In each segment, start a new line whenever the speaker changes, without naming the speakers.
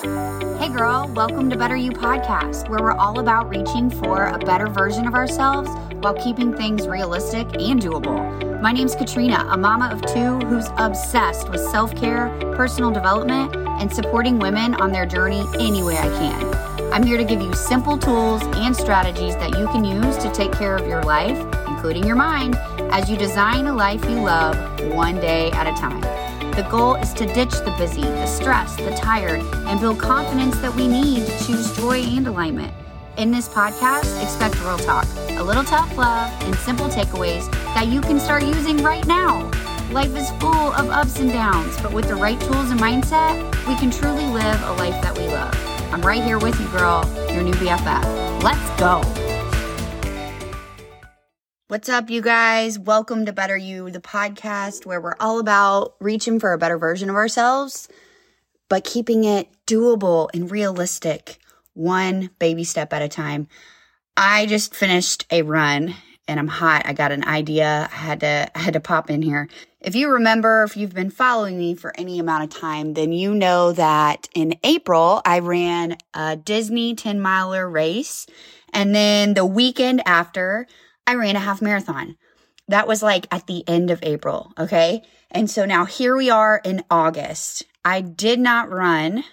Hey, girl, welcome to Better You Podcast, where we're all about reaching for a better version of ourselves while keeping things realistic and doable. My name's Katrina, a mama of two who's obsessed with self care, personal development, and supporting women on their journey any way I can. I'm here to give you simple tools and strategies that you can use to take care of your life, including your mind, as you design a life you love one day at a time. The goal is to ditch the busy, the stressed, the tired, and build confidence that we need to choose joy and alignment. In this podcast, expect real talk, a little tough love, and simple takeaways that you can start using right now. Life is full of ups and downs, but with the right tools and mindset, we can truly live a life that we love. I'm right here with you, girl, your new BFF. Let's go. What's up, you guys? Welcome to Better You, the podcast where we're all about reaching for a better version of ourselves, but keeping it doable and realistic, one baby step at a time. I just finished a run and I'm hot. I got an idea. I had to I had to pop in here. If you remember, if you've been following me for any amount of time, then you know that in April I ran a Disney 10 miler race. And then the weekend after, I ran a half marathon. That was like at the end of April. Okay. And so now here we are in August. I did not run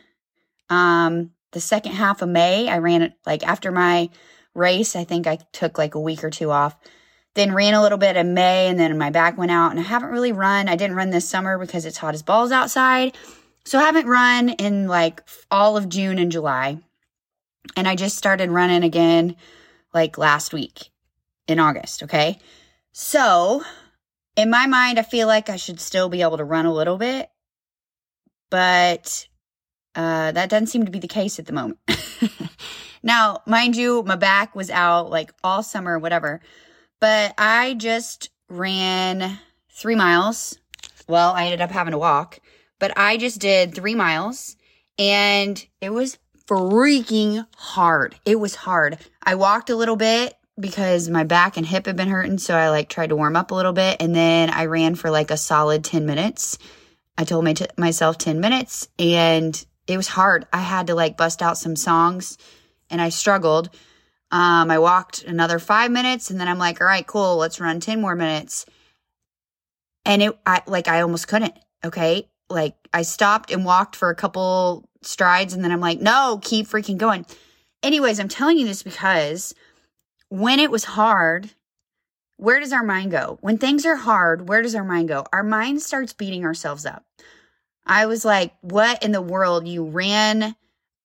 um, the second half of May. I ran like after my race. I think I took like a week or two off. Then ran a little bit in May and then my back went out and I haven't really run. I didn't run this summer because it's hot as balls outside. So I haven't run in like all of June and July. And I just started running again like last week in August, okay? So, in my mind, I feel like I should still be able to run a little bit, but uh, that doesn't seem to be the case at the moment. now, mind you, my back was out like all summer, whatever, but I just ran three miles. Well, I ended up having to walk, but I just did three miles and it was freaking hard. It was hard. I walked a little bit because my back and hip had been hurting. So I like tried to warm up a little bit and then I ran for like a solid 10 minutes. I told my t- myself 10 minutes and it was hard. I had to like bust out some songs and I struggled. Um, I walked another five minutes and then I'm like, all right, cool, let's run 10 more minutes. And it, I like, I almost couldn't. Okay. Like I stopped and walked for a couple strides and then I'm like, no, keep freaking going. Anyways, I'm telling you this because when it was hard, where does our mind go? When things are hard, where does our mind go? Our mind starts beating ourselves up. I was like, what in the world? You ran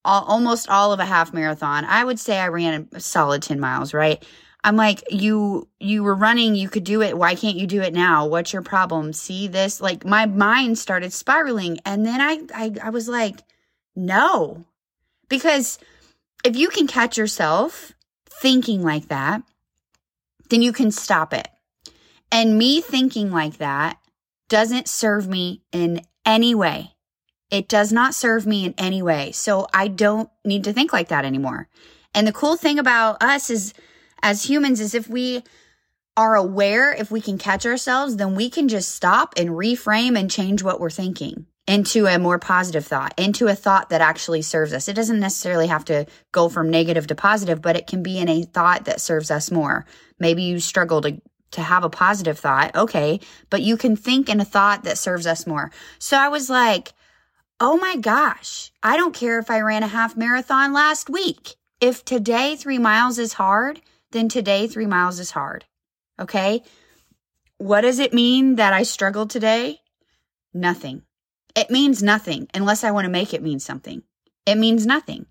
all, almost all of a half marathon. I would say I ran a solid 10 miles, right? I'm like, you you were running, you could do it. Why can't you do it now? What's your problem? See this? Like my mind started spiraling. And then I I, I was like, no. Because if you can catch yourself thinking like that, then you can stop it. And me thinking like that doesn't serve me in any way. It does not serve me in any way. So I don't need to think like that anymore. And the cool thing about us is as humans is if we are aware, if we can catch ourselves, then we can just stop and reframe and change what we're thinking into a more positive thought, into a thought that actually serves us. It doesn't necessarily have to go from negative to positive, but it can be in a thought that serves us more. Maybe you struggle to to have a positive thought. Okay, but you can think in a thought that serves us more. So I was like, "Oh my gosh, I don't care if I ran a half marathon last week. If today 3 miles is hard, then today 3 miles is hard." Okay? What does it mean that I struggled today? Nothing it means nothing unless I want to make it mean something. It means nothing.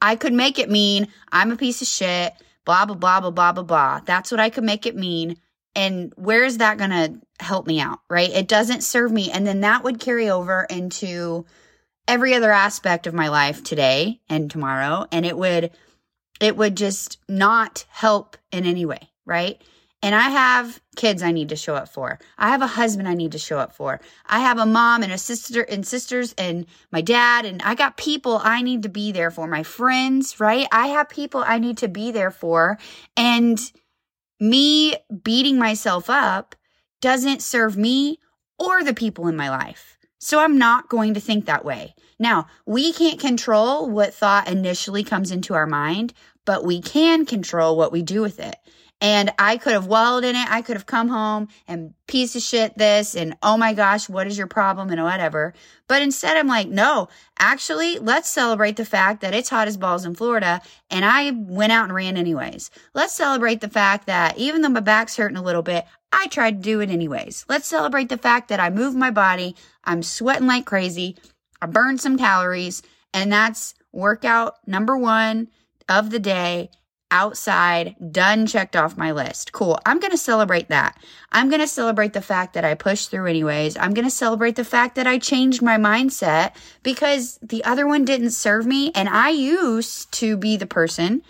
I could make it mean I'm a piece of shit, blah, blah, blah, blah, blah, blah, blah. That's what I could make it mean. And where is that going to help me out, right? It doesn't serve me. And then that would carry over into every other aspect of my life today and tomorrow. And it would, it would just not help in any way, right? And I have kids I need to show up for. I have a husband I need to show up for. I have a mom and a sister and sisters and my dad and I got people I need to be there for. My friends, right? I have people I need to be there for. And me beating myself up doesn't serve me or the people in my life. So I'm not going to think that way. Now, we can't control what thought initially comes into our mind, but we can control what we do with it. And I could have wallowed in it. I could have come home and piece of shit this and oh my gosh, what is your problem and whatever. But instead, I'm like, no, actually, let's celebrate the fact that it's hot as balls in Florida and I went out and ran anyways. Let's celebrate the fact that even though my back's hurting a little bit, I tried to do it anyways. Let's celebrate the fact that I moved my body. I'm sweating like crazy. I burned some calories and that's workout number one of the day outside, done, checked off my list. Cool. I'm going to celebrate that. I'm going to celebrate the fact that I pushed through anyways. I'm going to celebrate the fact that I changed my mindset because the other one didn't serve me. And I used to be the person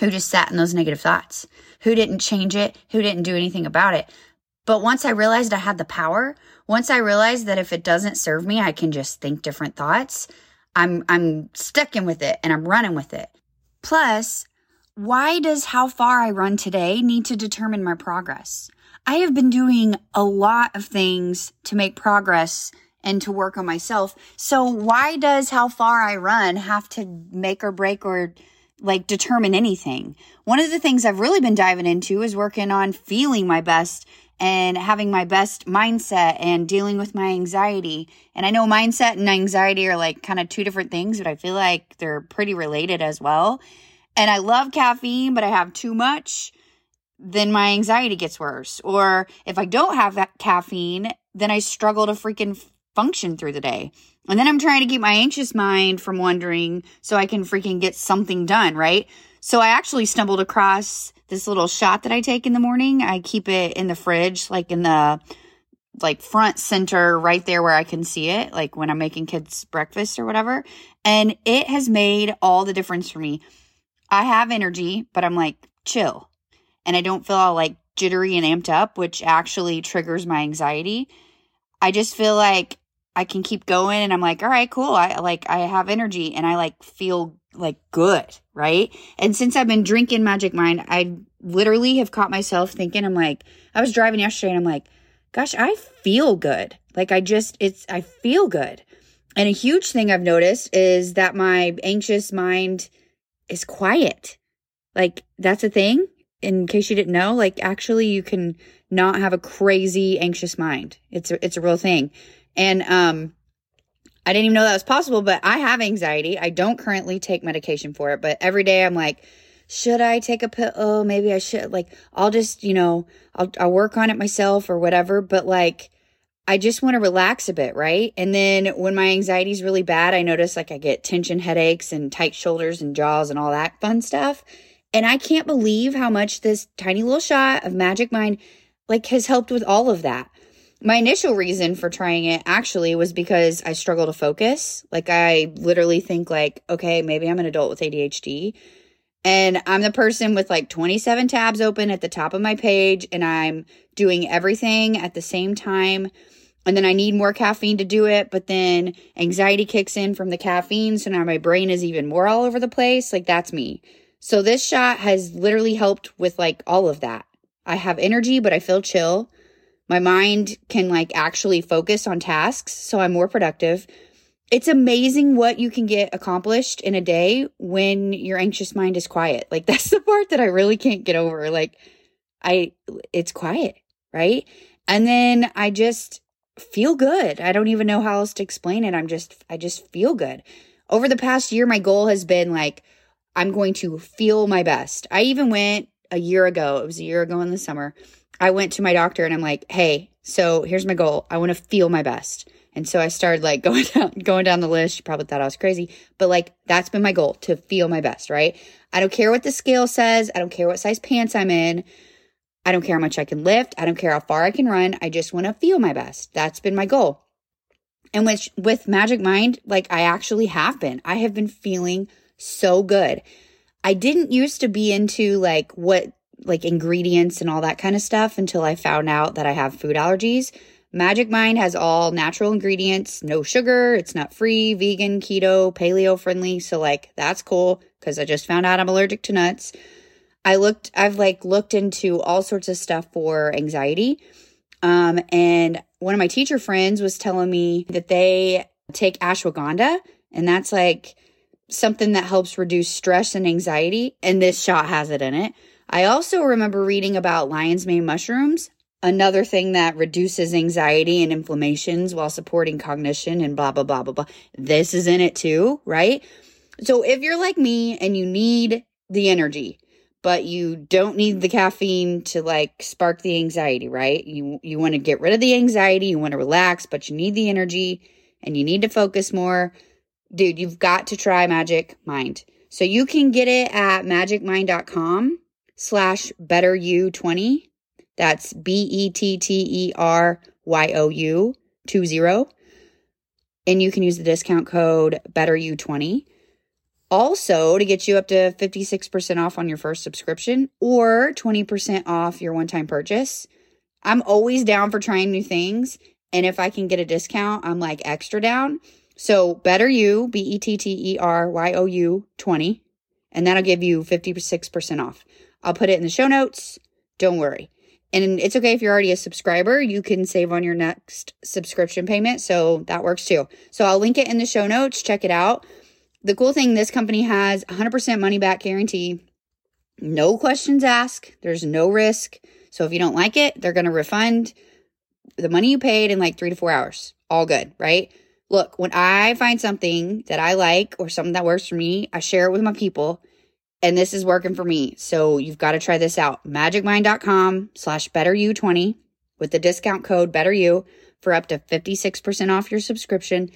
who just sat in those negative thoughts, who didn't change it, who didn't do anything about it. But once I realized I had the power, once I realized that if it doesn't serve me, I can just think different thoughts. I'm I'm sticking with it and I'm running with it. Plus, why does how far I run today need to determine my progress? I have been doing a lot of things to make progress and to work on myself. So why does how far I run have to make or break or like determine anything? One of the things I've really been diving into is working on feeling my best and having my best mindset and dealing with my anxiety. And I know mindset and anxiety are like kind of two different things, but I feel like they're pretty related as well and I love caffeine, but I have too much, then my anxiety gets worse. Or if I don't have that caffeine, then I struggle to freaking function through the day. And then I'm trying to keep my anxious mind from wondering so I can freaking get something done, right? So I actually stumbled across this little shot that I take in the morning. I keep it in the fridge, like in the like front center right there where I can see it, like when I'm making kids breakfast or whatever. And it has made all the difference for me. I have energy, but I'm like chill. And I don't feel all like jittery and amped up, which actually triggers my anxiety. I just feel like I can keep going and I'm like, all right, cool. I like I have energy and I like feel like good, right? And since I've been drinking Magic Mind, I literally have caught myself thinking, I'm like, I was driving yesterday and I'm like, gosh, I feel good. Like I just it's I feel good. And a huge thing I've noticed is that my anxious mind is quiet. Like that's a thing. In case you didn't know, like actually you can not have a crazy anxious mind. It's a, it's a real thing. And um I didn't even know that was possible, but I have anxiety. I don't currently take medication for it, but every day I'm like, should I take a pill? Oh, maybe I should. Like, I'll just, you know, I'll, I'll work on it myself or whatever. But like, I just want to relax a bit, right? And then when my anxiety is really bad, I notice like I get tension headaches and tight shoulders and jaws and all that fun stuff. And I can't believe how much this tiny little shot of Magic Mind like has helped with all of that. My initial reason for trying it actually was because I struggle to focus. Like I literally think like, okay, maybe I'm an adult with ADHD. And I'm the person with like 27 tabs open at the top of my page and I'm doing everything at the same time and then I need more caffeine to do it, but then anxiety kicks in from the caffeine. So now my brain is even more all over the place. Like that's me. So this shot has literally helped with like all of that. I have energy, but I feel chill. My mind can like actually focus on tasks. So I'm more productive. It's amazing what you can get accomplished in a day when your anxious mind is quiet. Like that's the part that I really can't get over. Like I, it's quiet, right? And then I just, feel good. I don't even know how else to explain it. I'm just, I just feel good. Over the past year, my goal has been like, I'm going to feel my best. I even went a year ago, it was a year ago in the summer. I went to my doctor and I'm like, hey, so here's my goal. I want to feel my best. And so I started like going down, going down the list. You probably thought I was crazy, but like that's been my goal to feel my best, right? I don't care what the scale says. I don't care what size pants I'm in. I don't care how much I can lift. I don't care how far I can run. I just want to feel my best. That's been my goal. And with, with Magic Mind, like I actually have been. I have been feeling so good. I didn't used to be into like what, like ingredients and all that kind of stuff until I found out that I have food allergies. Magic Mind has all natural ingredients, no sugar, it's not free, vegan, keto, paleo friendly. So, like, that's cool because I just found out I'm allergic to nuts. I looked, I've like looked into all sorts of stuff for anxiety. Um, and one of my teacher friends was telling me that they take ashwagandha, and that's like something that helps reduce stress and anxiety. And this shot has it in it. I also remember reading about lion's mane mushrooms, another thing that reduces anxiety and inflammations while supporting cognition and blah, blah, blah, blah, blah. This is in it too, right? So if you're like me and you need the energy, but you don't need the caffeine to like spark the anxiety, right? You you want to get rid of the anxiety, you want to relax, but you need the energy and you need to focus more. Dude, you've got to try Magic Mind. So you can get it at betteryu slash betteryou20. That's B-E-T-T-E-R-Y-O-U 20. And you can use the discount code betteryou20 also to get you up to 56% off on your first subscription or 20% off your one time purchase. I'm always down for trying new things. And if I can get a discount, I'm like extra down. So better B E T T E R Y O U 20, and that'll give you 56% off. I'll put it in the show notes. Don't worry. And it's okay if you're already a subscriber, you can save on your next subscription payment. So that works too. So I'll link it in the show notes. Check it out. The cool thing this company has 100% money back guarantee. No questions asked. There's no risk. So if you don't like it, they're going to refund the money you paid in like 3 to 4 hours. All good, right? Look, when I find something that I like or something that works for me, I share it with my people and this is working for me. So you've got to try this out. Magicmind.com slash betteryou20 with the discount code betteryou for up to 56% off your subscription.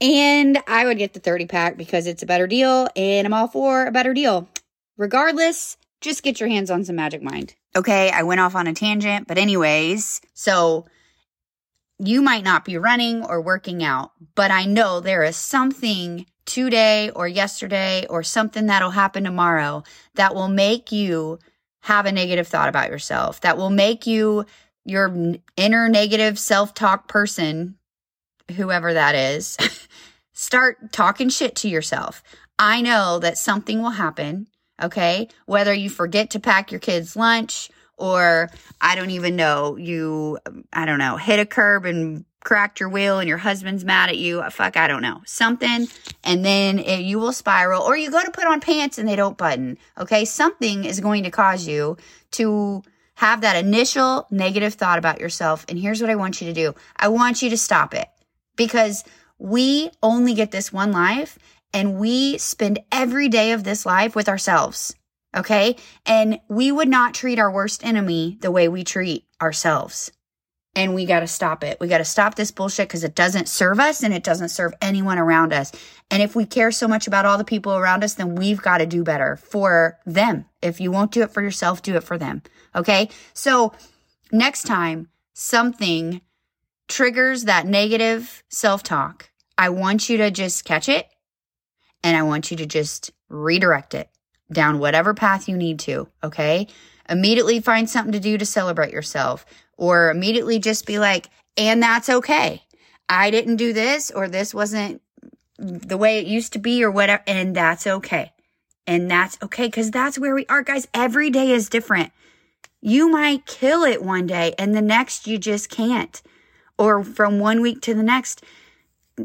And I would get the 30 pack because it's a better deal and I'm all for a better deal. Regardless, just get your hands on some Magic Mind. Okay, I went off on a tangent, but anyways, so you might not be running or working out, but I know there is something today or yesterday or something that'll happen tomorrow that will make you have a negative thought about yourself, that will make you your inner negative self talk person whoever that is, start talking shit to yourself. I know that something will happen, okay? Whether you forget to pack your kids' lunch or I don't even know, you, I don't know, hit a curb and cracked your wheel and your husband's mad at you. Uh, fuck, I don't know. Something. And then it, you will spiral or you go to put on pants and they don't button. Okay. Something is going to cause you to have that initial negative thought about yourself. And here's what I want you to do. I want you to stop it because we only get this one life and we spend every day of this life with ourselves. Okay. And we would not treat our worst enemy the way we treat ourselves. And we got to stop it. We got to stop this bullshit because it doesn't serve us and it doesn't serve anyone around us. And if we care so much about all the people around us, then we've got to do better for them. If you won't do it for yourself, do it for them. Okay. So next time something triggers that negative self talk, I want you to just catch it and I want you to just redirect it down whatever path you need to. Okay. Immediately find something to do to celebrate yourself or immediately just be like, and that's okay. I didn't do this or this wasn't the way it used to be or whatever. And that's okay. And that's okay. Cause that's where we are, guys. Every day is different. You might kill it one day and the next you just can't or from one week to the next.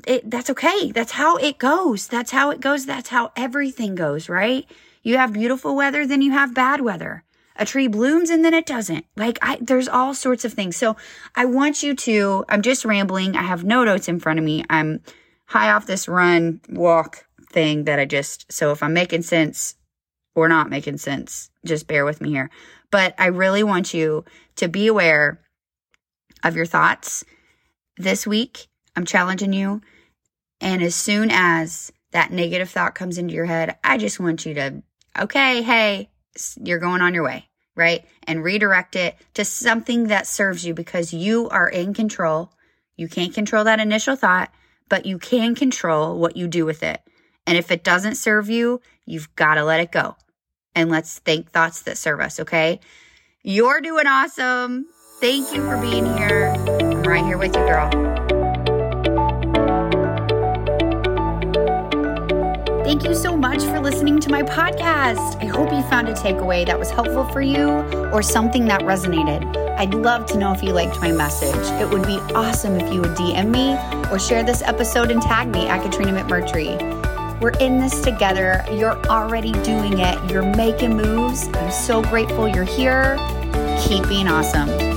It, that's okay. That's how it goes. That's how it goes. That's how everything goes, right? You have beautiful weather, then you have bad weather. A tree blooms and then it doesn't. Like I, there's all sorts of things. So I want you to, I'm just rambling. I have no notes in front of me. I'm high off this run walk thing that I just, so if I'm making sense or not making sense, just bear with me here. But I really want you to be aware of your thoughts this week, I'm challenging you. And as soon as that negative thought comes into your head, I just want you to, okay, hey, you're going on your way, right? And redirect it to something that serves you because you are in control. You can't control that initial thought, but you can control what you do with it. And if it doesn't serve you, you've got to let it go. And let's think thoughts that serve us, okay? You're doing awesome. Thank you for being here. I'm right here with you, girl. Thank you so much for listening to my podcast. I hope you found a takeaway that was helpful for you or something that resonated. I'd love to know if you liked my message. It would be awesome if you would DM me or share this episode and tag me at Katrina McMurtry. We're in this together. You're already doing it. You're making moves. I'm so grateful you're here. Keep being awesome.